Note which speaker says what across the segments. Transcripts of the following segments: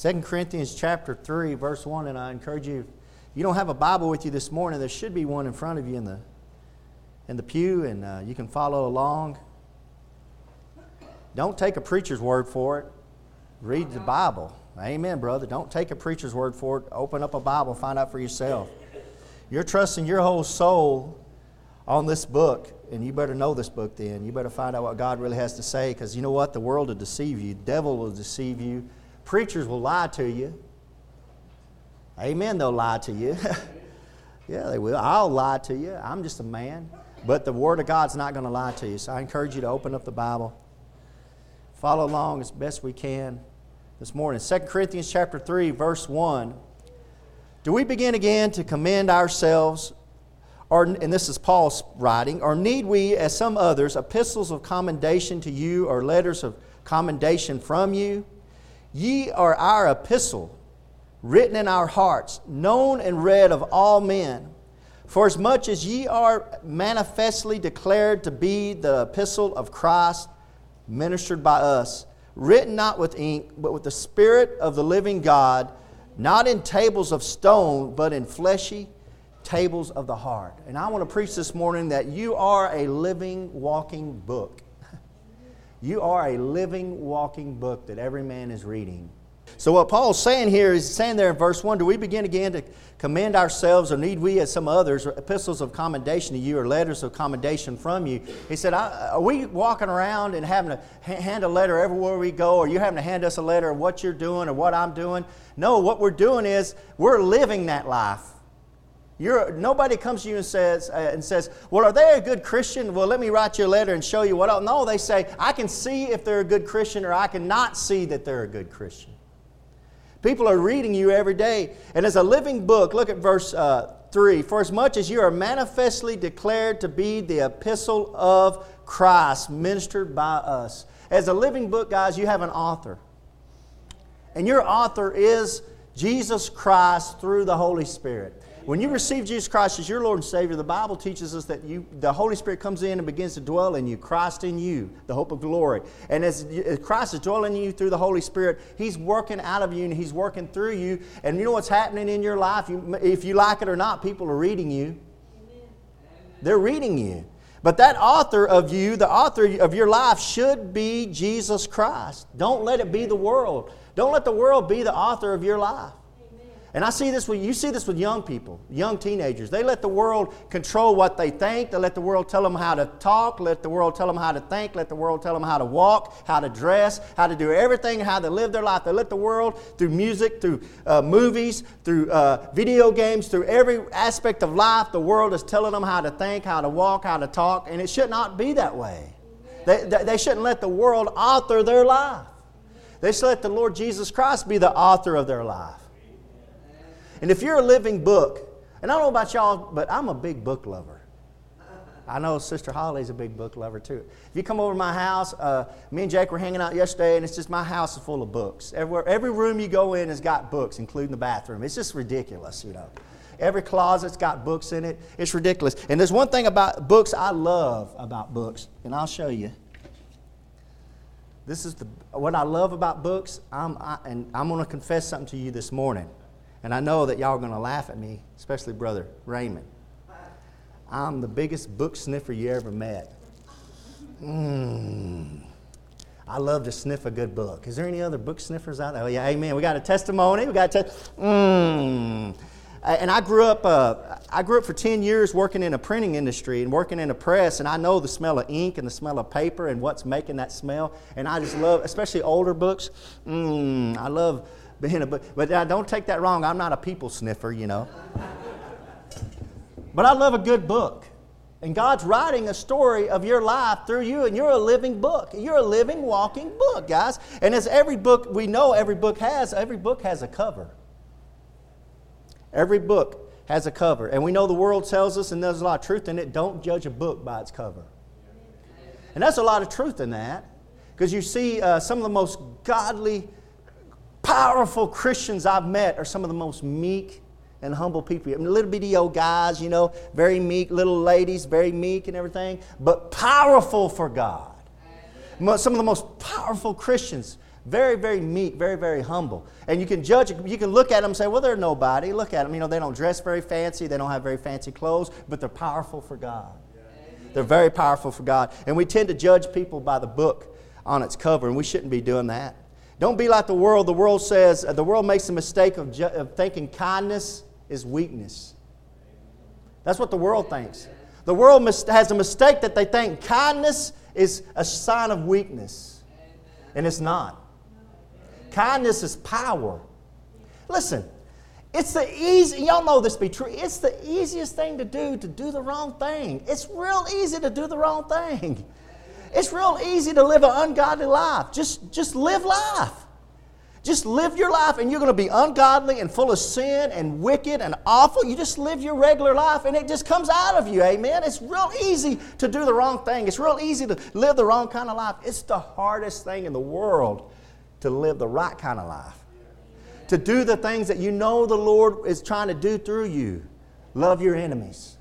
Speaker 1: 2 Corinthians chapter 3, verse 1, and I encourage you, if you don't have a Bible with you this morning, there should be one in front of you in the, in the pew, and uh, you can follow along. Don't take a preacher's word for it. Read the Bible. Amen, brother. Don't take a preacher's word for it. Open up a Bible, find out for yourself. You're trusting your whole soul on this book, and you better know this book then. You better find out what God really has to say, because you know what? The world will deceive you, the devil will deceive you Preachers will lie to you. Amen, they'll lie to you. yeah, they will. I'll lie to you. I'm just a man. But the Word of God's not going to lie to you. So I encourage you to open up the Bible. Follow along as best we can this morning. 2 Corinthians chapter 3, verse 1. Do we begin again to commend ourselves, or, and this is Paul's writing, or need we, as some others, epistles of commendation to you or letters of commendation from you? Ye are our epistle, written in our hearts, known and read of all men. For as much as ye are manifestly declared to be the epistle of Christ, ministered by us, written not with ink, but with the Spirit of the living God, not in tables of stone, but in fleshy tables of the heart. And I want to preach this morning that you are a living, walking book. You are a living, walking book that every man is reading. So, what Paul's saying here is saying there in verse 1 Do we begin again to commend ourselves, or need we, as some others, epistles of commendation to you, or letters of commendation from you? He said, Are we walking around and having to hand a letter everywhere we go, or you having to hand us a letter of what you're doing or what I'm doing? No, what we're doing is we're living that life. You're, nobody comes to you and says, uh, and says, Well, are they a good Christian? Well, let me write you a letter and show you what else. No, they say, I can see if they're a good Christian or I cannot see that they're a good Christian. People are reading you every day. And as a living book, look at verse uh, 3 For as much as you are manifestly declared to be the epistle of Christ, ministered by us. As a living book, guys, you have an author. And your author is Jesus Christ through the Holy Spirit. When you receive Jesus Christ as your Lord and Savior, the Bible teaches us that you, the Holy Spirit comes in and begins to dwell in you. Christ in you, the hope of glory. And as Christ is dwelling in you through the Holy Spirit, He's working out of you and He's working through you. And you know what's happening in your life? You, if you like it or not, people are reading you. They're reading you. But that author of you, the author of your life, should be Jesus Christ. Don't let it be the world. Don't let the world be the author of your life. And I see this with you see this with young people, young teenagers. They let the world control what they think. They let the world tell them how to talk, let the world tell them how to think, let the world tell them how to walk, how to dress, how to do everything, how to live their life. They let the world through music, through uh, movies, through uh, video games, through every aspect of life. The world is telling them how to think, how to walk, how to talk, and it should not be that way. They, they, they shouldn't let the world author their life. They should let the Lord Jesus Christ be the author of their life. And if you're a living book, and I don't know about y'all, but I'm a big book lover. I know Sister Holly's a big book lover too. If you come over to my house, uh, me and Jake were hanging out yesterday, and it's just my house is full of books. Everywhere, every room you go in has got books, including the bathroom. It's just ridiculous, you know. Every closet's got books in it. It's ridiculous. And there's one thing about books I love about books, and I'll show you. This is the, what I love about books. I'm, I, and I'm going to confess something to you this morning. And I know that y'all are going to laugh at me, especially Brother Raymond. I'm the biggest book sniffer you ever met. Mmm. I love to sniff a good book. Is there any other book sniffers out there? Oh, yeah, amen. We got a testimony. We got a te- Mmm. And I grew up. Uh, I grew up for ten years working in a printing industry and working in a press, and I know the smell of ink and the smell of paper and what's making that smell. And I just love, especially older books. Mmm. I love but, but uh, don't take that wrong. I'm not a people sniffer, you know. but I love a good book. And God's writing a story of your life through you, and you're a living book. You're a living, walking book, guys. And as every book we know every book has, every book has a cover. Every book has a cover. And we know the world tells us, and there's a lot of truth in it, don't judge a book by its cover. And that's a lot of truth in that, because you see uh, some of the most godly powerful Christians I've met are some of the most meek and humble people. I mean, little bitty old guys, you know, very meek, little ladies, very meek and everything, but powerful for God. Some of the most powerful Christians, very, very meek, very, very humble. And you can judge, you can look at them and say, well, they're nobody. Look at them. You know, they don't dress very fancy, they don't have very fancy clothes, but they're powerful for God. They're very powerful for God. And we tend to judge people by the book on its cover, and we shouldn't be doing that. Don't be like the world. The world says, uh, the world makes the mistake of, ju- of thinking kindness is weakness. That's what the world thinks. The world mis- has a mistake that they think kindness is a sign of weakness, and it's not. Kindness is power. Listen, it's the easy, y'all know this be true. It's the easiest thing to do to do the wrong thing. It's real easy to do the wrong thing. It's real easy to live an ungodly life. Just, just live life. Just live your life, and you're going to be ungodly and full of sin and wicked and awful. You just live your regular life, and it just comes out of you. Amen. It's real easy to do the wrong thing. It's real easy to live the wrong kind of life. It's the hardest thing in the world to live the right kind of life, to do the things that you know the Lord is trying to do through you. Love your enemies.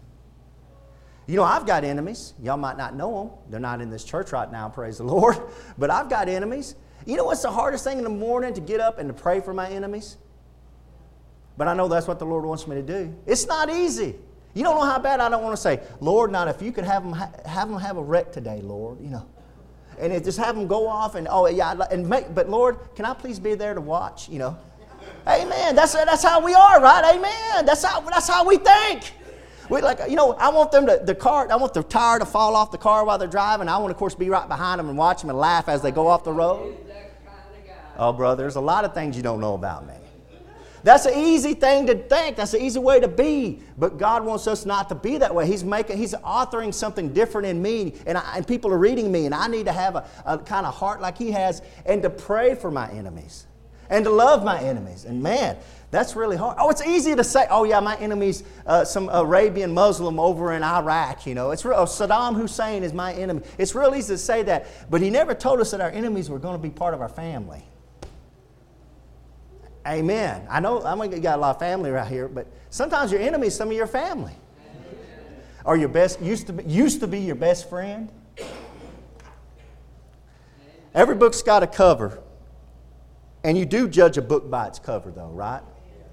Speaker 1: You know, I've got enemies. Y'all might not know them. They're not in this church right now, praise the Lord. But I've got enemies. You know what's the hardest thing in the morning to get up and to pray for my enemies? But I know that's what the Lord wants me to do. It's not easy. You don't know how bad I don't want to say, Lord, not if you could have them, have them have a wreck today, Lord, you know. And it, just have them go off and, oh, yeah, and make, but Lord, can I please be there to watch, you know? Amen. That's, that's how we are, right? Amen. That's how, that's how we think. We like, you know, I want them to, the car, I want the tire to fall off the car while they're driving. I want, of course, be right behind them and watch them and laugh as they go off the road. Oh, brother, there's a lot of things you don't know about me. That's an easy thing to think. That's an easy way to be. But God wants us not to be that way. He's making, He's authoring something different in me, and, I, and people are reading me, and I need to have a, a kind of heart like He has, and to pray for my enemies, and to love my enemies. And man, that's really hard. Oh, it's easy to say, oh, yeah, my enemy's uh, some Arabian Muslim over in Iraq, you know. It's real, oh, Saddam Hussein is my enemy. It's real easy to say that, but he never told us that our enemies were going to be part of our family. Amen. I know I mean, you got a lot of family right here, but sometimes your enemy is some of your family. Amen. Or your best, used to be, used to be your best friend. Every book's got a cover. And you do judge a book by its cover, though, right?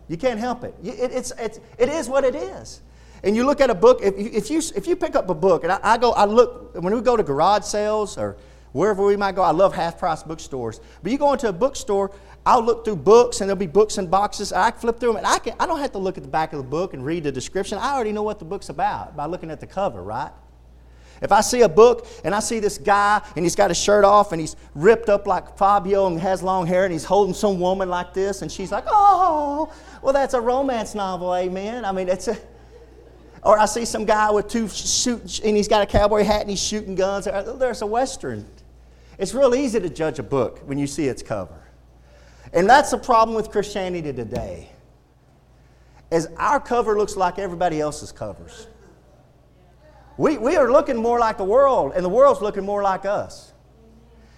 Speaker 1: You can't help it. it it's, it's, it is what it is. And you look at a book, if you, if you, if you pick up a book, and I, I go, I look, when we go to garage sales or wherever we might go, I love half price bookstores. But you go into a bookstore, I'll look through books and there'll be books and boxes. I flip through them and I, can, I don't have to look at the back of the book and read the description. I already know what the book's about by looking at the cover, right? If I see a book and I see this guy and he's got his shirt off and he's ripped up like Fabio and has long hair and he's holding some woman like this and she's like, oh, well, that's a romance novel, amen. I mean, it's a. Or I see some guy with two shoot and he's got a cowboy hat and he's shooting guns. There's a Western. It's real easy to judge a book when you see its cover. And that's the problem with Christianity today. Is our cover looks like everybody else's covers. We, we are looking more like the world, and the world's looking more like us.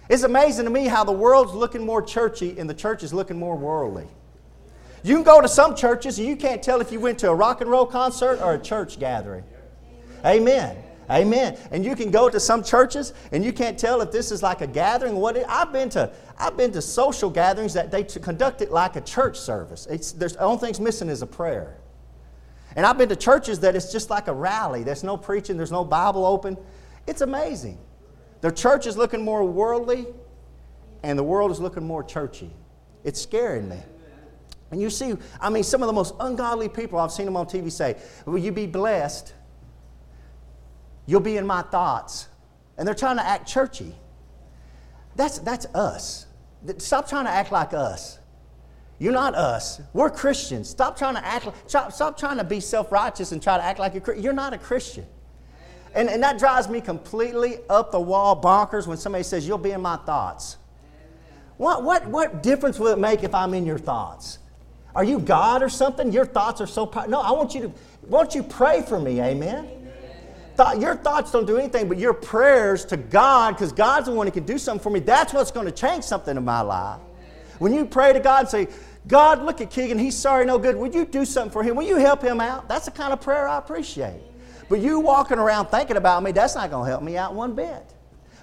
Speaker 1: It's amazing to me how the world's looking more churchy and the church is looking more worldly. You can go to some churches and you can't tell if you went to a rock and roll concert or a church gathering. Amen. Amen. And you can go to some churches and you can't tell if this is like a gathering. What it, I've been to, I've been to social gatherings that they conduct it like a church service. It's, there's the only thing's missing is a prayer. And I've been to churches that it's just like a rally. There's no preaching, there's no Bible open. It's amazing. The church is looking more worldly, and the world is looking more churchy. It's scaring me. And you see, I mean, some of the most ungodly people I've seen them on TV say, Will you be blessed? You'll be in my thoughts. And they're trying to act churchy. That's, that's us. Stop trying to act like us. You're not us. We're Christians. Stop trying to act. Stop, stop trying to be self-righteous and try to act like you're. You're not a Christian. And, and that drives me completely up the wall bonkers when somebody says you'll be in my thoughts. What what what difference will it make if I'm in your thoughts? Are you God or something? Your thoughts are so. Powerful. no, I want you to. Won't you pray for me? Amen. Thought, your thoughts don't do anything, but your prayers to God, because God's the one who can do something for me. That's what's going to change something in my life. When you pray to God and say, God, look at Keegan, he's sorry, no good. Would you do something for him? Will you help him out? That's the kind of prayer I appreciate. But you walking around thinking about me, that's not going to help me out one bit.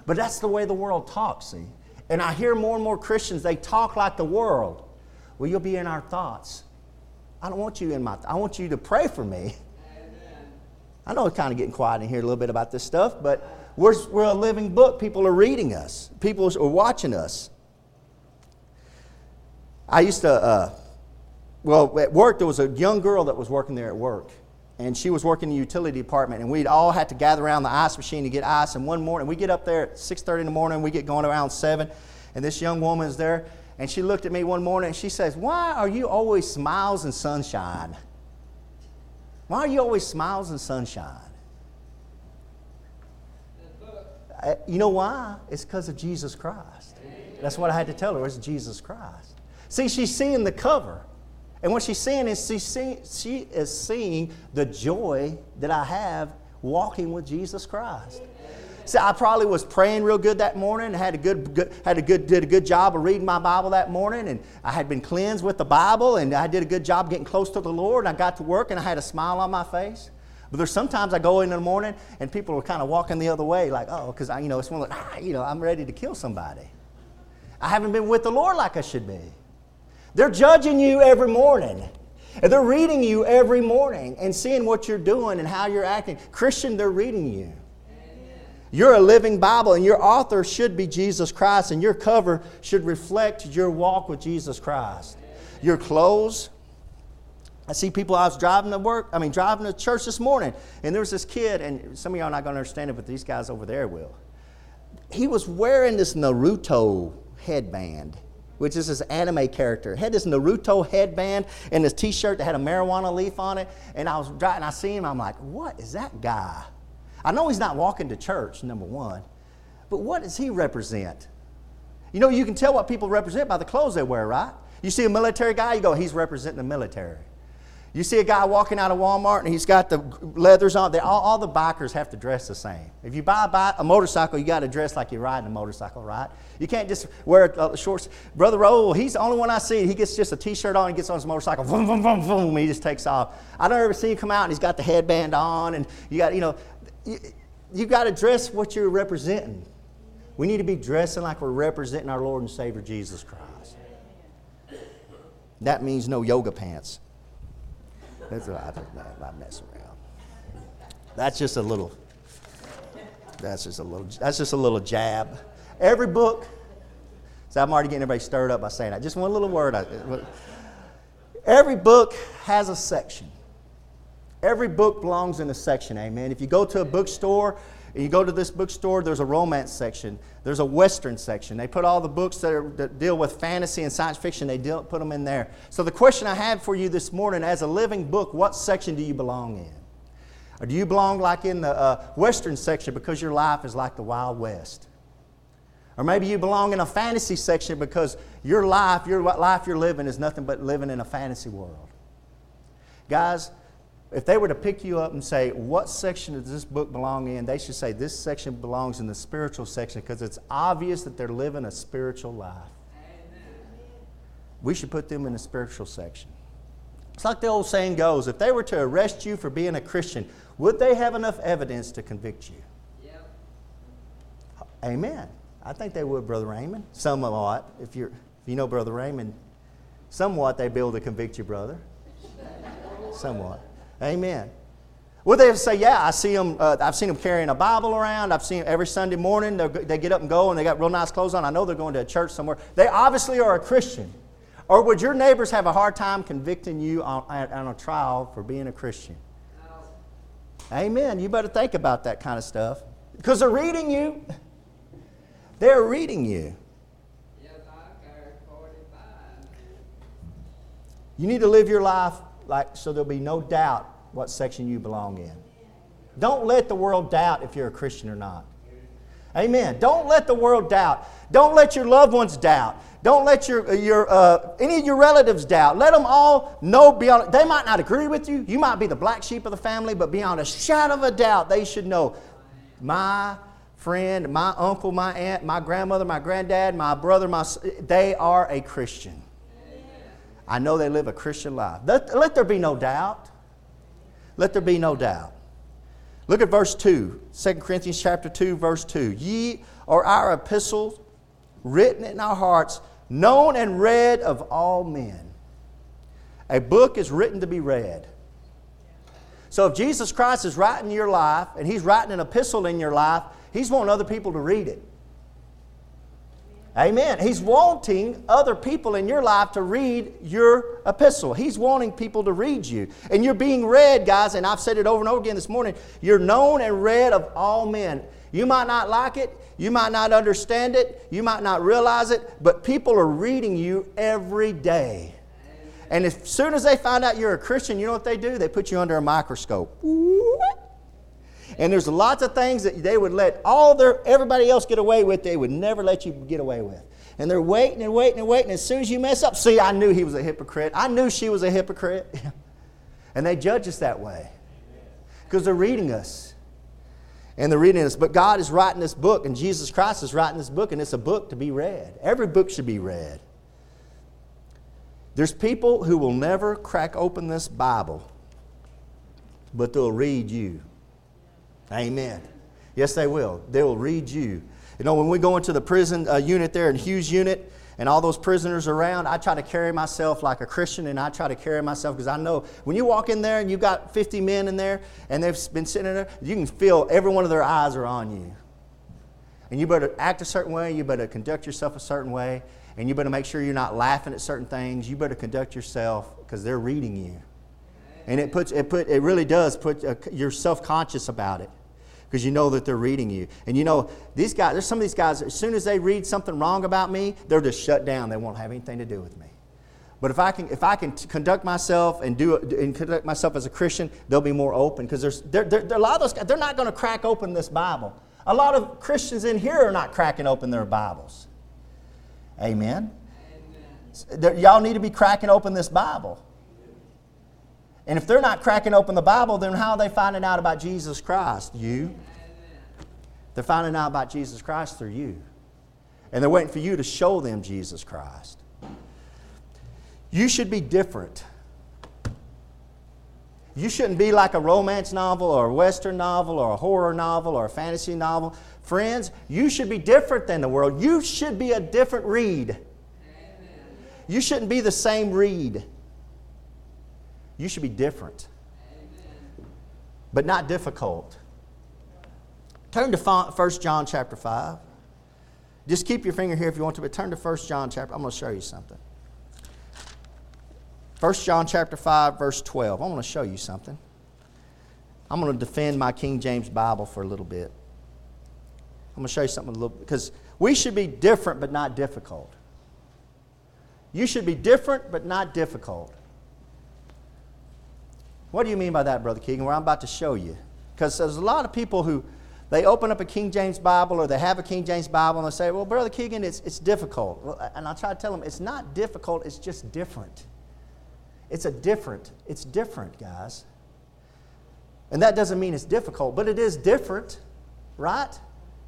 Speaker 1: But that's the way the world talks, see? And I hear more and more Christians, they talk like the world. Well, you'll be in our thoughts. I don't want you in my, th- I want you to pray for me. Amen. I know it's kind of getting quiet in here a little bit about this stuff, but we're, we're a living book. People are reading us, people are watching us. I used to, uh, well, at work, there was a young girl that was working there at work. And she was working in the utility department, and we'd all had to gather around the ice machine to get ice. And one morning, we get up there at 6:30 in the morning, we get going around seven, and this young woman is there, and she looked at me one morning and she says, "Why are you always smiles and sunshine? Why are you always smiles and sunshine?" Uh, you know why? It's because of Jesus Christ. That's what I had to tell her. It's Jesus Christ. See, she's seeing the cover. And what she's seeing is she's seeing, she is seeing the joy that I have walking with Jesus Christ. See, I probably was praying real good that morning, had a good, good, had a good, did a good job of reading my Bible that morning, and I had been cleansed with the Bible, and I did a good job getting close to the Lord. And I got to work, and I had a smile on my face. But there's sometimes I go in the morning, and people are kind of walking the other way, like, oh, because you know, it's one like, ah, you know, I'm ready to kill somebody. I haven't been with the Lord like I should be. They're judging you every morning. And they're reading you every morning and seeing what you're doing and how you're acting. Christian, they're reading you. You're a living Bible, and your author should be Jesus Christ, and your cover should reflect your walk with Jesus Christ. Your clothes. I see people. I was driving to work. I mean, driving to church this morning, and there was this kid, and some of y'all are not going to understand it, but these guys over there will. He was wearing this Naruto headband, which is his anime character. Had this Naruto headband and this T-shirt that had a marijuana leaf on it. And I was driving, I see him. I'm like, what is that guy? I know he's not walking to church, number one, but what does he represent? You know, you can tell what people represent by the clothes they wear, right? You see a military guy, you go, he's representing the military. You see a guy walking out of Walmart and he's got the leathers on. They, all, all, the bikers have to dress the same. If you buy a, bike, a motorcycle, you got to dress like you're riding a motorcycle, right? You can't just wear uh, shorts. Brother Roll, he's the only one I see. He gets just a t-shirt on and gets on his motorcycle. boom, boom, boom, and He just takes off. I don't ever see him come out and he's got the headband on and you got, you know, you, you got to dress what you're representing. We need to be dressing like we're representing our Lord and Savior Jesus Christ. That means no yoga pants. That's what I just not, mess around. That's just a little. That's just a little. That's just a little jab. Every book. So I'm already getting everybody stirred up by saying that. Just one little word. every book has a section. Every book belongs in a section. Amen. If you go to a bookstore you go to this bookstore, there's a romance section, there's a western section. They put all the books that, are, that deal with fantasy and science fiction, they deal, put them in there. So, the question I have for you this morning as a living book, what section do you belong in? Or do you belong like in the uh, western section because your life is like the Wild West? Or maybe you belong in a fantasy section because your life, your life you're living is nothing but living in a fantasy world. Guys, if they were to pick you up and say, What section does this book belong in? they should say, This section belongs in the spiritual section because it's obvious that they're living a spiritual life. Amen. We should put them in the spiritual section. It's like the old saying goes if they were to arrest you for being a Christian, would they have enough evidence to convict you? Yep. Amen. I think they would, Brother Raymond. Somewhat. If, you're, if you know Brother Raymond, somewhat they would be able to convict you, brother. Somewhat. Amen. Would they say, "Yeah, I see them. Uh, I've seen them carrying a Bible around. I've seen them every Sunday morning. They get up and go, and they got real nice clothes on. I know they're going to a church somewhere. They obviously are a Christian." Or would your neighbors have a hard time convicting you on, on a trial for being a Christian? No. Amen. You better think about that kind of stuff because they're reading you. They're reading you. You need to live your life like, so there'll be no doubt what section you belong in. Don't let the world doubt if you're a Christian or not. Amen. Don't let the world doubt. Don't let your loved ones doubt. Don't let your, uh, your, uh, any of your relatives doubt. Let them all know beyond, they might not agree with you. You might be the black sheep of the family, but beyond a shadow of a doubt, they should know my friend, my uncle, my aunt, my grandmother, my granddad, my brother, my, they are a Christian. I know they live a Christian life. Let, let there be no doubt. Let there be no doubt. Look at verse 2, 2 Corinthians chapter 2, verse 2. Ye are our epistles written in our hearts, known and read of all men. A book is written to be read. So if Jesus Christ is writing your life and he's writing an epistle in your life, he's wanting other people to read it. Amen. He's wanting other people in your life to read your epistle. He's wanting people to read you. And you're being read, guys, and I've said it over and over again this morning. You're known and read of all men. You might not like it, you might not understand it, you might not realize it, but people are reading you every day. And as soon as they find out you're a Christian, you know what they do? They put you under a microscope. What? And there's lots of things that they would let all their everybody else get away with, they would never let you get away with. And they're waiting and waiting and waiting. As soon as you mess up, see, I knew he was a hypocrite. I knew she was a hypocrite. and they judge us that way because they're reading us. And they're reading us. But God is writing this book, and Jesus Christ is writing this book, and it's a book to be read. Every book should be read. There's people who will never crack open this Bible, but they'll read you. Amen. Yes, they will. They will read you. You know, when we go into the prison uh, unit there in Hughes unit, and all those prisoners around, I try to carry myself like a Christian and I try to carry myself because I know when you walk in there and you've got 50 men in there and they've been sitting there, you can feel every one of their eyes are on you. And you better act a certain way, you better conduct yourself a certain way, and you better make sure you're not laughing at certain things. You better conduct yourself because they're reading you. And it, puts, it, put, it really does put, a, uh, you're self conscious about it because you know that they're reading you. And you know, these guys, there's some of these guys, as soon as they read something wrong about me, they're just shut down. They won't have anything to do with me. But if I can, if I can conduct myself and, do, and conduct myself as a Christian, they'll be more open because there's, they're, they're, they're, a lot of those guys, they're not going to crack open this Bible. A lot of Christians in here are not cracking open their Bibles. Amen. Amen. Y'all need to be cracking open this Bible. And if they're not cracking open the Bible, then how are they finding out about Jesus Christ? You. They're finding out about Jesus Christ through you. And they're waiting for you to show them Jesus Christ. You should be different. You shouldn't be like a romance novel or a Western novel or a horror novel or a fantasy novel. Friends, you should be different than the world. You should be a different read. You shouldn't be the same read. You should be different, but not difficult. Turn to 1 John chapter 5. Just keep your finger here if you want to, but turn to 1 John chapter. I'm going to show you something. 1 John chapter 5, verse 12. I want to show you something. I'm going to defend my King James Bible for a little bit. I'm going to show you something a little because we should be different but not difficult. You should be different but not difficult. What do you mean by that, Brother Keegan? Well, I'm about to show you. Because there's a lot of people who they open up a King James Bible or they have a King James Bible and they say, Well, Brother Keegan, it's, it's difficult. And I try to tell them, It's not difficult, it's just different. It's a different, it's different, guys. And that doesn't mean it's difficult, but it is different, right?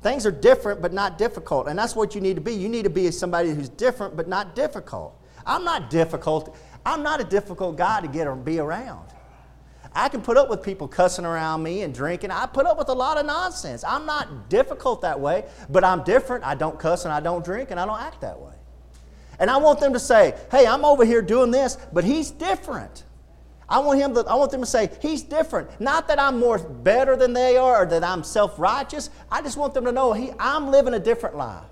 Speaker 1: Things are different, but not difficult. And that's what you need to be. You need to be somebody who's different, but not difficult. I'm not difficult. I'm not a difficult guy to get or be around. I can put up with people cussing around me and drinking. I put up with a lot of nonsense. I'm not difficult that way, but I'm different. I don't cuss and I don't drink and I don't act that way. And I want them to say, hey, I'm over here doing this, but he's different. I want, him to, I want them to say, he's different. Not that I'm more better than they are or that I'm self righteous. I just want them to know he, I'm living a different life.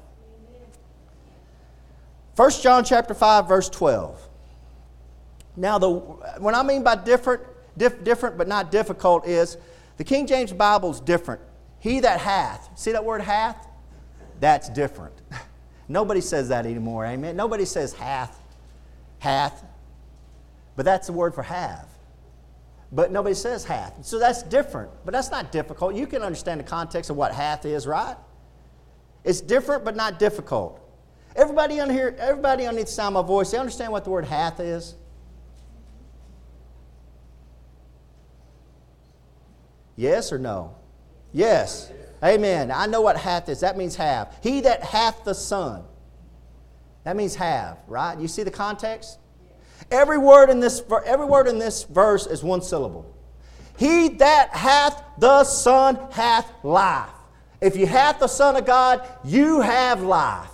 Speaker 1: 1 John chapter 5, verse 12. Now, the, when I mean by different, Dif- different but not difficult is the King James Bible is different. He that hath, see that word hath? That's different. Nobody says that anymore, amen? Nobody says hath, hath, but that's the word for have. But nobody says hath. So that's different, but that's not difficult. You can understand the context of what hath is, right? It's different but not difficult. Everybody on here, everybody on the sound of my voice, they understand what the word hath is? Yes or no? Yes. Amen. I know what hath is. That means have. He that hath the Son. That means have, right? You see the context? Every word in this, every word in this verse is one syllable. He that hath the Son hath life. If you hath the Son of God, you have life.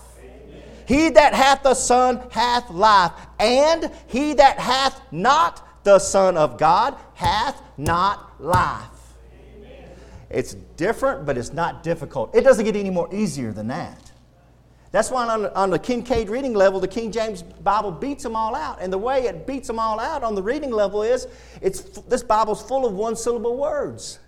Speaker 1: He that hath the Son hath life, and he that hath not the Son of God hath not life. It's different, but it's not difficult. It doesn't get any more easier than that. That's why on, on the Kincaid reading level, the King James Bible beats them all out. And the way it beats them all out on the reading level is it's, this Bible's full of one syllable words.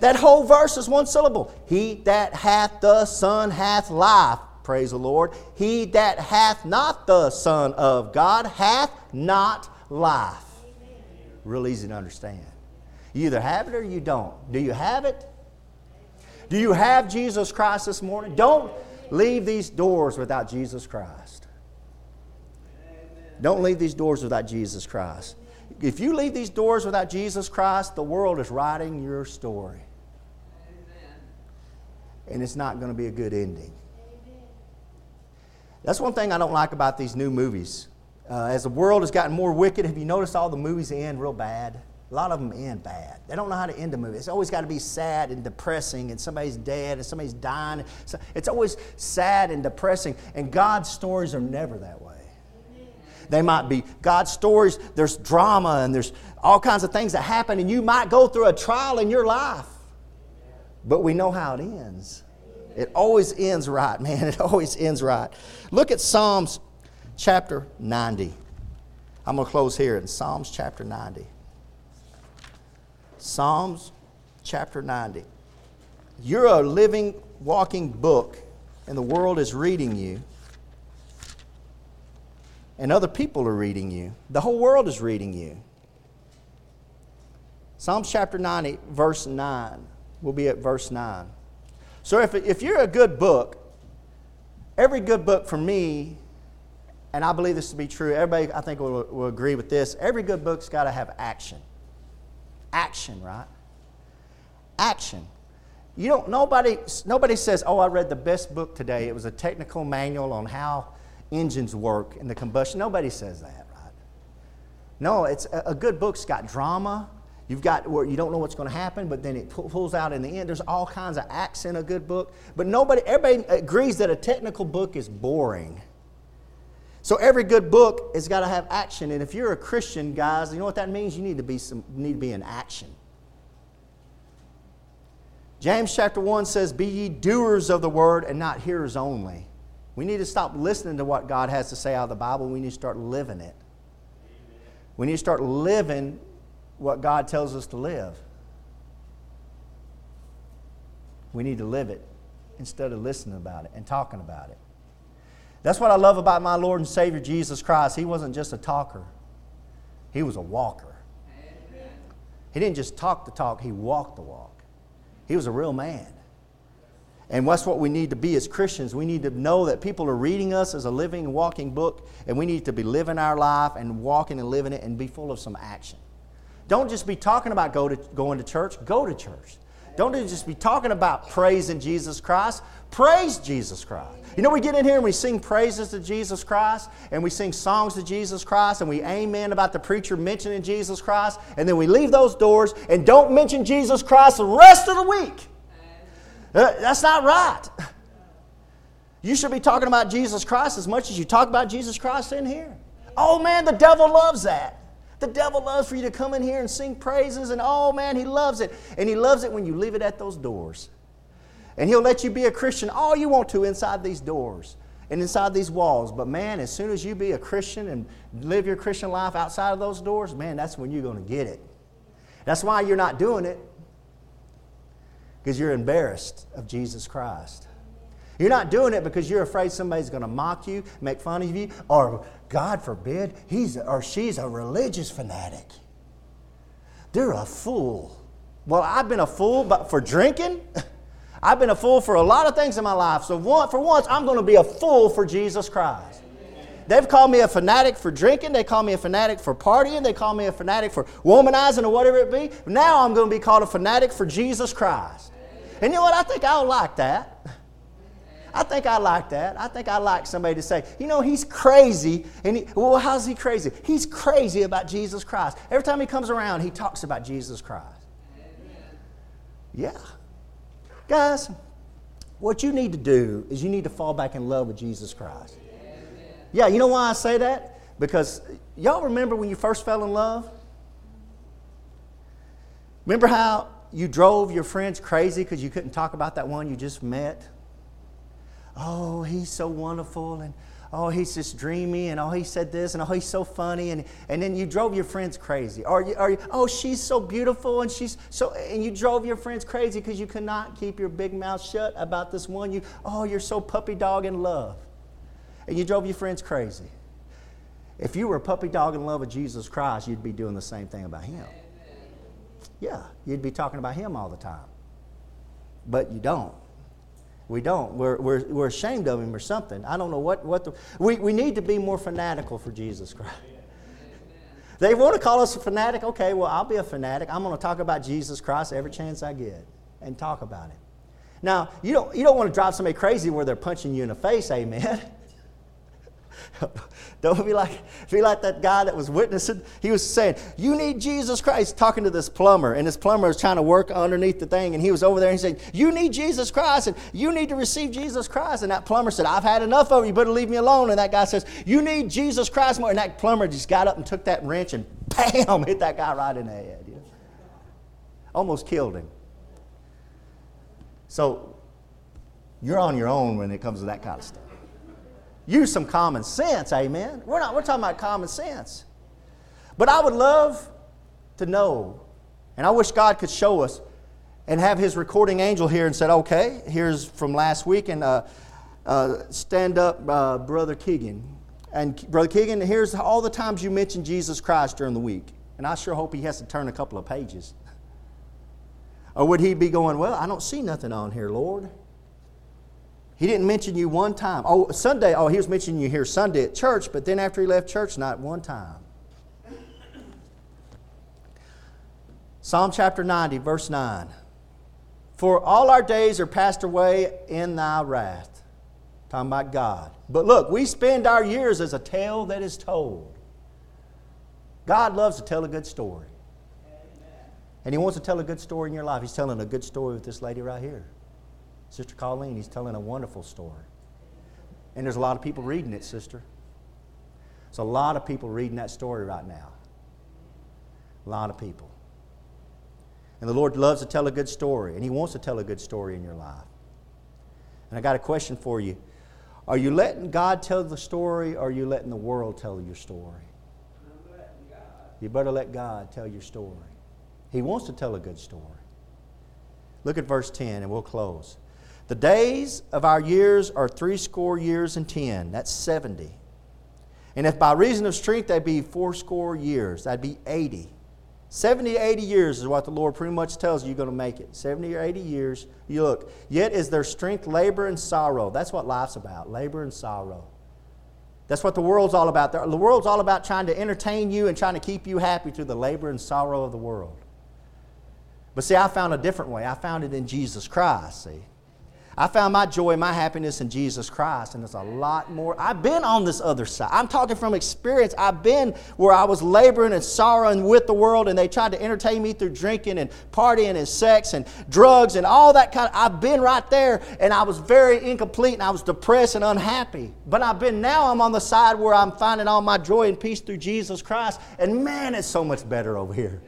Speaker 1: That whole verse is one syllable. He that hath the Son hath life. Praise the Lord. He that hath not the Son of God hath not life. Real easy to understand. You either have it or you don't. Do you have it? Do you have Jesus Christ this morning? Don't leave these doors without Jesus Christ. Don't leave these doors without Jesus Christ. If you leave these doors without Jesus Christ, the world is writing your story. And it's not going to be a good ending. That's one thing I don't like about these new movies. Uh, as the world has gotten more wicked, have you noticed all the movies end real bad? A lot of them end bad. They don't know how to end a movie. It's always got to be sad and depressing, and somebody's dead, and somebody's dying. So it's always sad and depressing. And God's stories are never that way. They might be God's stories, there's drama, and there's all kinds of things that happen, and you might go through a trial in your life. But we know how it ends. It always ends right, man. It always ends right. Look at Psalms chapter 90. I'm going to close here in Psalms chapter 90. Psalms chapter 90. You're a living, walking book, and the world is reading you, and other people are reading you. The whole world is reading you. Psalms chapter 90, verse 9. We'll be at verse 9. So if, if you're a good book, every good book for me, and I believe this to be true, everybody I think will, will agree with this, every good book's got to have action action, right? Action. You don't, nobody, nobody says, oh, I read the best book today. It was a technical manual on how engines work and the combustion. Nobody says that, right? No, it's a, a good book's got drama. You've got where you don't know what's going to happen, but then it pulls out in the end. There's all kinds of acts in a good book. But nobody, everybody agrees that a technical book is boring. So every good book has got to have action. And if you're a Christian, guys, you know what that means? You need to be some need to be in action. James chapter 1 says, Be ye doers of the word and not hearers only. We need to stop listening to what God has to say out of the Bible. We need to start living it. We need to start living what God tells us to live. We need to live it instead of listening about it and talking about it. That's what I love about my Lord and Savior Jesus Christ. He wasn't just a talker, he was a walker. Amen. He didn't just talk the talk, he walked the walk. He was a real man. And that's what we need to be as Christians. We need to know that people are reading us as a living, walking book, and we need to be living our life and walking and living it and be full of some action. Don't just be talking about go to, going to church, go to church. Don't just be talking about praising Jesus Christ. Praise Jesus Christ. You know, we get in here and we sing praises to Jesus Christ, and we sing songs to Jesus Christ, and we amen about the preacher mentioning Jesus Christ, and then we leave those doors and don't mention Jesus Christ the rest of the week. Uh, that's not right. You should be talking about Jesus Christ as much as you talk about Jesus Christ in here. Oh man, the devil loves that. The devil loves for you to come in here and sing praises, and oh man, he loves it. And he loves it when you leave it at those doors. And he'll let you be a Christian all you want to inside these doors and inside these walls. But man, as soon as you be a Christian and live your Christian life outside of those doors, man, that's when you're going to get it. That's why you're not doing it, because you're embarrassed of Jesus Christ. You're not doing it because you're afraid somebody's going to mock you, make fun of you, or God forbid, he's or she's a religious fanatic. They're a fool. Well, I've been a fool but for drinking. I've been a fool for a lot of things in my life. So one, for once, I'm going to be a fool for Jesus Christ. They've called me a fanatic for drinking. They call me a fanatic for partying. They call me a fanatic for womanizing or whatever it be. Now I'm going to be called a fanatic for Jesus Christ. And you know what? I think I'll like that. I think I like that. I think I like somebody to say, you know, he's crazy. And he, well, how's he crazy? He's crazy about Jesus Christ. Every time he comes around, he talks about Jesus Christ. Yeah. Guys, what you need to do is you need to fall back in love with Jesus Christ. Yeah, you know why I say that? Because y'all remember when you first fell in love? Remember how you drove your friends crazy because you couldn't talk about that one you just met? oh, he's so wonderful and oh, he's just dreamy and oh, he said this and oh, he's so funny. And, and then you drove your friends crazy. Or, you, or oh, she's so beautiful and she's so, and you drove your friends crazy because you could not keep your big mouth shut about this one. You, oh, you're so puppy dog in love. And you drove your friends crazy. If you were a puppy dog in love with Jesus Christ, you'd be doing the same thing about him. Yeah, you'd be talking about him all the time. But you don't. We don't. We're, we're, we're ashamed of him or something. I don't know what, what the. We, we need to be more fanatical for Jesus Christ. They want to call us a fanatic. Okay, well, I'll be a fanatic. I'm going to talk about Jesus Christ every chance I get and talk about him. Now, you don't, you don't want to drive somebody crazy where they're punching you in the face, amen. Don't be like, be like that guy that was witnessing. He was saying, You need Jesus Christ, talking to this plumber. And this plumber was trying to work underneath the thing. And he was over there and he said, You need Jesus Christ. And you need to receive Jesus Christ. And that plumber said, I've had enough of it. You better leave me alone. And that guy says, You need Jesus Christ more. And that plumber just got up and took that wrench and bam, hit that guy right in the head. You know? Almost killed him. So you're on your own when it comes to that kind of stuff use some common sense, amen. We're not we're talking about common sense. But I would love to know, and I wish God could show us and have his recording angel here and said, okay, here's from last week, and uh, uh, stand up, uh, Brother Keegan. And Brother Keegan, here's all the times you mentioned Jesus Christ during the week. And I sure hope he has to turn a couple of pages. or would he be going, well, I don't see nothing on here, Lord. He didn't mention you one time. Oh, Sunday, oh, he was mentioning you here Sunday at church, but then after he left church, not one time. Psalm chapter 90, verse 9. For all our days are passed away in thy wrath. Talking about God. But look, we spend our years as a tale that is told. God loves to tell a good story. And He wants to tell a good story in your life. He's telling a good story with this lady right here. Sister Colleen, he's telling a wonderful story. And there's a lot of people reading it, sister. There's a lot of people reading that story right now. A lot of people. And the Lord loves to tell a good story, and He wants to tell a good story in your life. And I got a question for you. Are you letting God tell the story, or are you letting the world tell your story? You better let God tell your story. He wants to tell a good story. Look at verse 10, and we'll close. The days of our years are threescore years and ten. That's 70. And if by reason of strength they be fourscore years, that'd be 80. 70 80 years is what the Lord pretty much tells you you're going to make it. 70 or 80 years, you look. Yet is their strength labor and sorrow. That's what life's about labor and sorrow. That's what the world's all about. The world's all about trying to entertain you and trying to keep you happy through the labor and sorrow of the world. But see, I found a different way. I found it in Jesus Christ, see. I found my joy my happiness in Jesus Christ, and there's a lot more. I've been on this other side. I'm talking from experience. I've been where I was laboring and sorrowing with the world, and they tried to entertain me through drinking and partying and sex and drugs and all that kind of. I've been right there, and I was very incomplete, and I was depressed and unhappy. But I've been now. I'm on the side where I'm finding all my joy and peace through Jesus Christ, and man, it's so much better over here.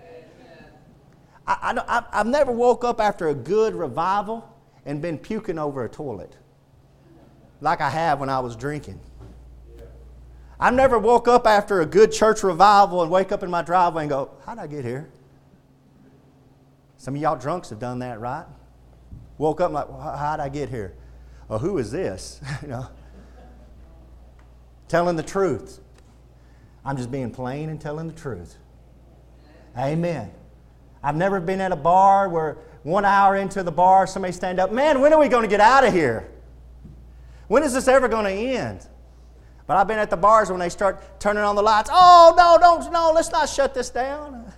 Speaker 1: I, I, I've never woke up after a good revival and been puking over a toilet like I have when I was drinking. I never woke up after a good church revival and wake up in my driveway and go, How'd I get here? Some of y'all drunks have done that, right? Woke up like, well, How'd I get here? Or who is this? you know, telling the truth. I'm just being plain and telling the truth. Amen. I've never been at a bar where one hour into the bar, somebody stand up, man, when are we going to get out of here? When is this ever going to end? But I've been at the bars when they start turning on the lights. Oh, no, don't, no, let's not shut this down.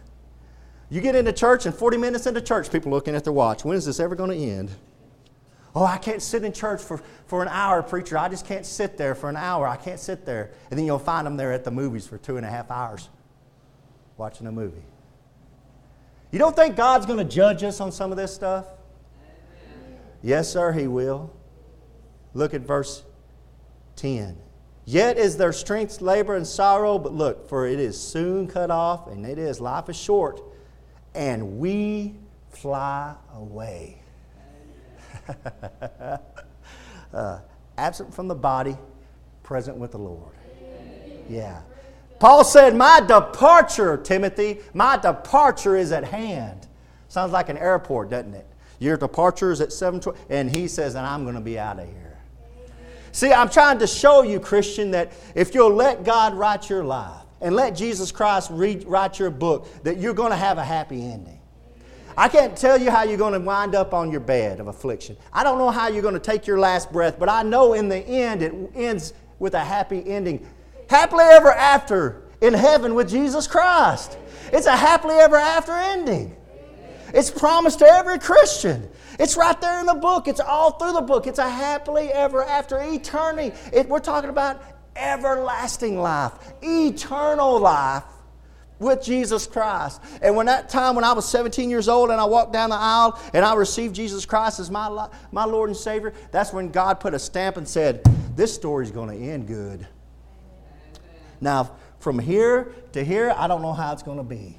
Speaker 1: You get into church, and 40 minutes into church, people looking at their watch. When is this ever going to end? Oh, I can't sit in church for, for an hour, preacher. I just can't sit there for an hour. I can't sit there. And then you'll find them there at the movies for two and a half hours watching a movie. You don't think God's going to judge us on some of this stuff? Yes, sir, He will. Look at verse 10. Yet is their strength labor and sorrow, but look, for it is soon cut off, and it is, life is short, and we fly away. uh, absent from the body, present with the Lord. Yeah. Paul said, My departure, Timothy, my departure is at hand. Sounds like an airport, doesn't it? Your departure is at 720. And he says, And I'm going to be out of here. See, I'm trying to show you, Christian, that if you'll let God write your life and let Jesus Christ read, write your book, that you're going to have a happy ending. I can't tell you how you're going to wind up on your bed of affliction. I don't know how you're going to take your last breath, but I know in the end it ends with a happy ending happily ever after in heaven with Jesus Christ. It's a happily ever after ending. It's promised to every Christian. It's right there in the book. It's all through the book. It's a happily ever after eternity. It, we're talking about everlasting life, eternal life with Jesus Christ. And when that time when I was 17 years old and I walked down the aisle and I received Jesus Christ as my, my Lord and Savior, that's when God put a stamp and said, This story's going to end good. Now, from here to here, I don't know how it's going to be.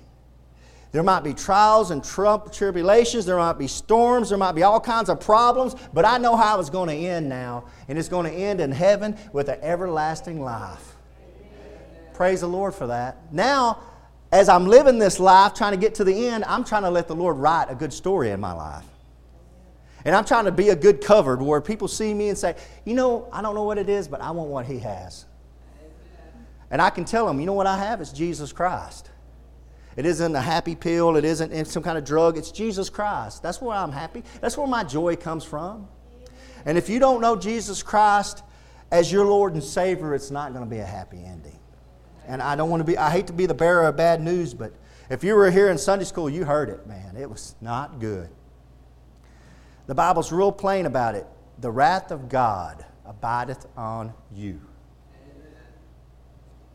Speaker 1: There might be trials and trump, tribulations. There might be storms. There might be all kinds of problems. But I know how it's going to end now. And it's going to end in heaven with an everlasting life. Amen. Praise the Lord for that. Now, as I'm living this life, trying to get to the end, I'm trying to let the Lord write a good story in my life. And I'm trying to be a good cover where people see me and say, you know, I don't know what it is, but I want what He has. And I can tell them, you know what I have? It's Jesus Christ. It isn't a happy pill, it isn't some kind of drug. It's Jesus Christ. That's where I'm happy. That's where my joy comes from. And if you don't know Jesus Christ as your Lord and Savior, it's not going to be a happy ending. And I don't want to be, I hate to be the bearer of bad news, but if you were here in Sunday school, you heard it, man. It was not good. The Bible's real plain about it. The wrath of God abideth on you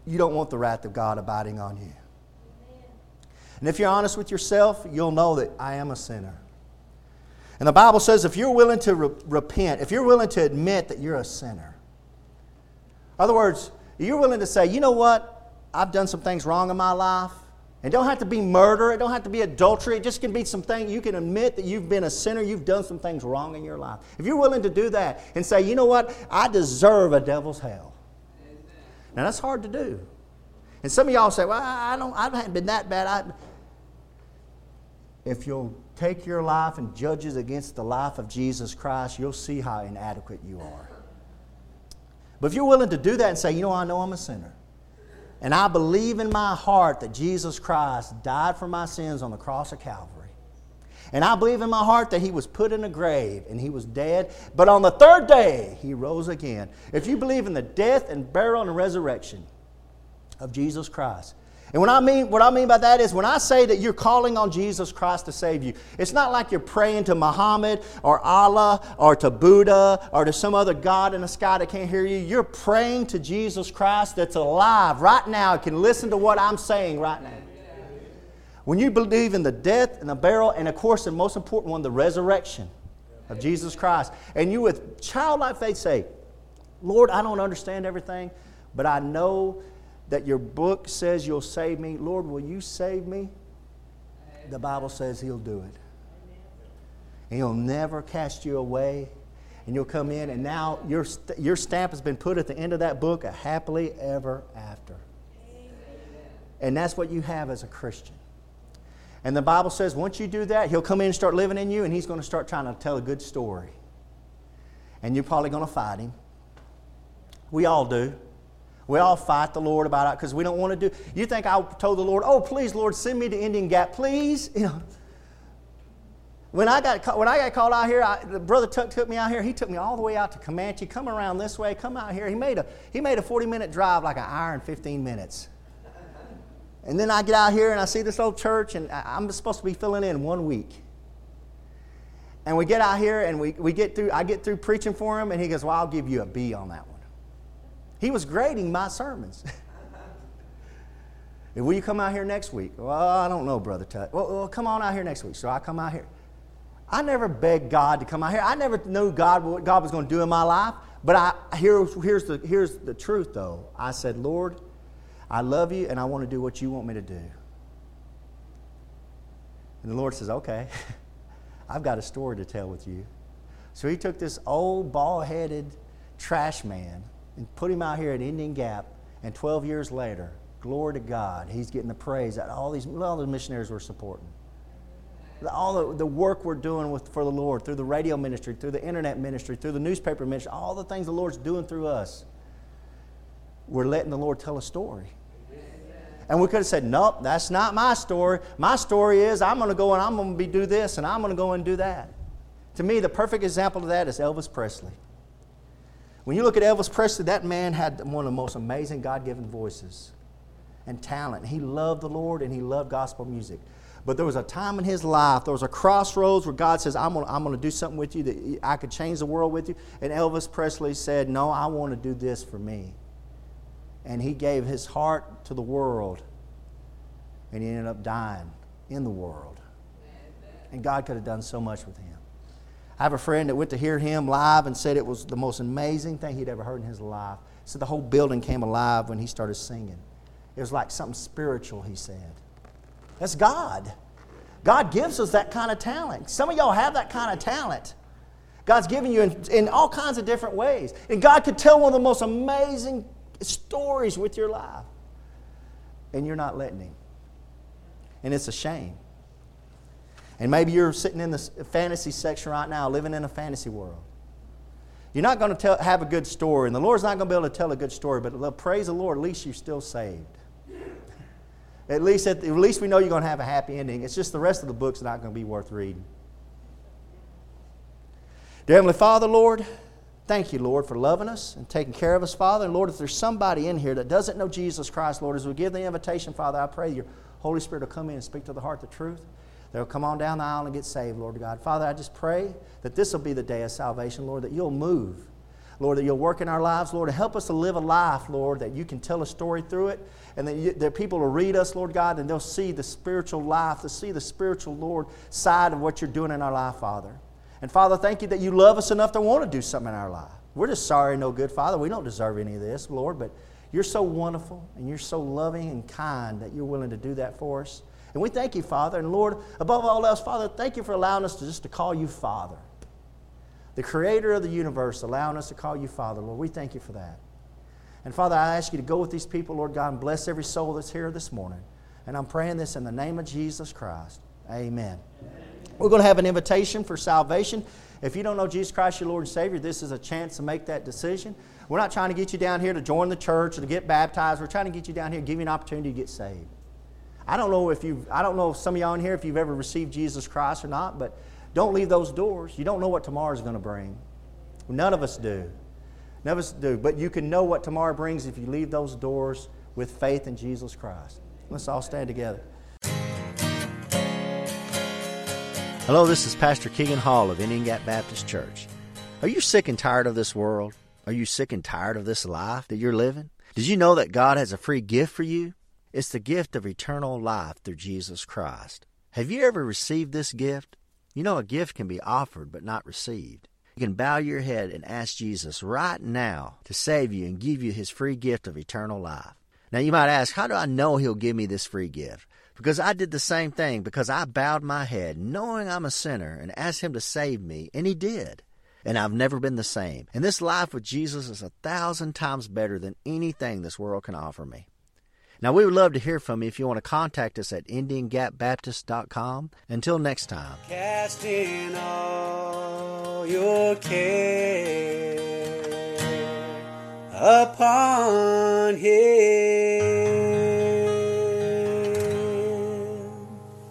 Speaker 1: you don't want the wrath of God abiding on you. And if you're honest with yourself, you'll know that I am a sinner. And the Bible says if you're willing to re- repent, if you're willing to admit that you're a sinner, in other words, you're willing to say, you know what, I've done some things wrong in my life. It don't have to be murder, it don't have to be adultery, it just can be some things. you can admit that you've been a sinner, you've done some things wrong in your life. If you're willing to do that and say, you know what, I deserve a devil's hell. Now, that's hard to do. And some of y'all say, well, I, don't, I haven't been that bad. I... If you'll take your life and judge it against the life of Jesus Christ, you'll see how inadequate you are. But if you're willing to do that and say, you know, I know I'm a sinner, and I believe in my heart that Jesus Christ died for my sins on the cross of Calvary, and I believe in my heart that he was put in a grave and he was dead. But on the third day, he rose again. If you believe in the death and burial and resurrection of Jesus Christ, and what I mean, what I mean by that is when I say that you're calling on Jesus Christ to save you, it's not like you're praying to Muhammad or Allah or to Buddha or to some other God in the sky that can't hear you. You're praying to Jesus Christ that's alive right now, can listen to what I'm saying right now. When you believe in the death and the burial, and of course, the most important one, the resurrection of Jesus Christ, and you with childlike faith say, Lord, I don't understand everything, but I know that your book says you'll save me. Lord, will you save me? The Bible says he'll do it. And he'll never cast you away. And you'll come in, and now your, st- your stamp has been put at the end of that book, a happily ever after. Amen. And that's what you have as a Christian. And the Bible says once you do that, He'll come in and start living in you, and He's going to start trying to tell a good story. And you're probably going to fight Him. We all do. We all fight the Lord about it because we don't want to do. You think I told the Lord, "Oh, please, Lord, send me to Indian Gap, please." You know. When I got when I got called out here, I, brother Tuck took me out here. He took me all the way out to Comanche. Come around this way. Come out here. He made a he made a 40 minute drive like an hour and 15 minutes. And then I get out here and I see this old church, and I'm supposed to be filling in one week. And we get out here and we, we get through, I get through preaching for him, and he goes, Well, I'll give you a B on that one. He was grading my sermons. Will you come out here next week? Well, I don't know, Brother Tut. Well, well, come on out here next week. So I come out here. I never begged God to come out here. I never knew God what God was going to do in my life. But I, here, here's, the, here's the truth, though. I said, Lord, I love you and I want to do what you want me to do. And the Lord says, Okay, I've got a story to tell with you. So he took this old, bald headed trash man and put him out here at Indian Gap. And 12 years later, glory to God, he's getting the praise that all these all the missionaries were supporting. All the, the work we're doing with, for the Lord through the radio ministry, through the internet ministry, through the newspaper ministry, all the things the Lord's doing through us we're letting the Lord tell a story. And we could have said, Nope, that's not my story. My story is I'm going to go and I'm going to be, do this and I'm going to go and do that. To me, the perfect example of that is Elvis Presley. When you look at Elvis Presley, that man had one of the most amazing God given voices and talent. He loved the Lord and he loved gospel music. But there was a time in his life, there was a crossroads where God says, I'm going I'm to do something with you that I could change the world with you. And Elvis Presley said, No, I want to do this for me and he gave his heart to the world, and he ended up dying in the world. And God could have done so much with him. I have a friend that went to hear him live and said it was the most amazing thing he'd ever heard in his life. So the whole building came alive when he started singing. It was like something spiritual, he said. That's God. God gives us that kind of talent. Some of y'all have that kind of talent. God's given you in, in all kinds of different ways. And God could tell one of the most amazing stories with your life. And you're not letting Him. And it's a shame. And maybe you're sitting in the fantasy section right now, living in a fantasy world. You're not going to tell, have a good story, and the Lord's not going to be able to tell a good story, but praise the Lord, at least you're still saved. At least, at, the, at least we know you're going to have a happy ending. It's just the rest of the book's not going to be worth reading. Dear Heavenly Father, Lord, Thank you, Lord, for loving us and taking care of us, Father. And Lord, if there's somebody in here that doesn't know Jesus Christ, Lord, as we give the invitation, Father, I pray your Holy Spirit will come in and speak to the heart the truth. They'll come on down the aisle and get saved, Lord God. Father, I just pray that this will be the day of salvation, Lord, that you'll move. Lord, that you'll work in our lives, Lord, to help us to live a life, Lord, that you can tell a story through it, and that, you, that people will read us, Lord God, and they'll see the spiritual life, to see the spiritual, Lord, side of what you're doing in our life, Father. And Father, thank you that you love us enough to want to do something in our life. We're just sorry, no good, Father. We don't deserve any of this, Lord, but you're so wonderful and you're so loving and kind that you're willing to do that for us. And we thank you, Father. And Lord, above all else, Father, thank you for allowing us to just to call you Father. The creator of the universe allowing us to call you Father, Lord. We thank you for that. And Father, I ask you to go with these people, Lord God, and bless every soul that's here this morning. And I'm praying this in the name of Jesus Christ. Amen. Amen. We're going to have an invitation for salvation. If you don't know Jesus Christ, your Lord and Savior, this is a chance to make that decision. We're not trying to get you down here to join the church or to get baptized. We're trying to get you down here, give you an opportunity to get saved. I don't know if you I don't know if some of y'all in here if you've ever received Jesus Christ or not, but don't leave those doors. You don't know what tomorrow's going to bring. None of us do. None of us do. But you can know what tomorrow brings if you leave those doors with faith in Jesus Christ. Let's all stand together. Hello, this is Pastor Keegan Hall of Indian Gap Baptist Church. Are you sick and tired of this world? Are you sick and tired of this life that you're living? Did you know that God has a free gift for you? It's the gift of eternal life through Jesus Christ. Have you ever received this gift? You know, a gift can be offered but not received. You can bow your head and ask Jesus right now to save you and give you his free gift of eternal life. Now, you might ask, how do I know he'll give me this free gift? Because I did the same thing, because I bowed my head, knowing I'm a sinner, and asked Him to save me, and He did. And I've never been the same. And this life with Jesus is a thousand times better than anything this world can offer me. Now, we would love to hear from you if you want to contact us at IndianGapBaptist.com. Until next time. Casting all your care upon Him.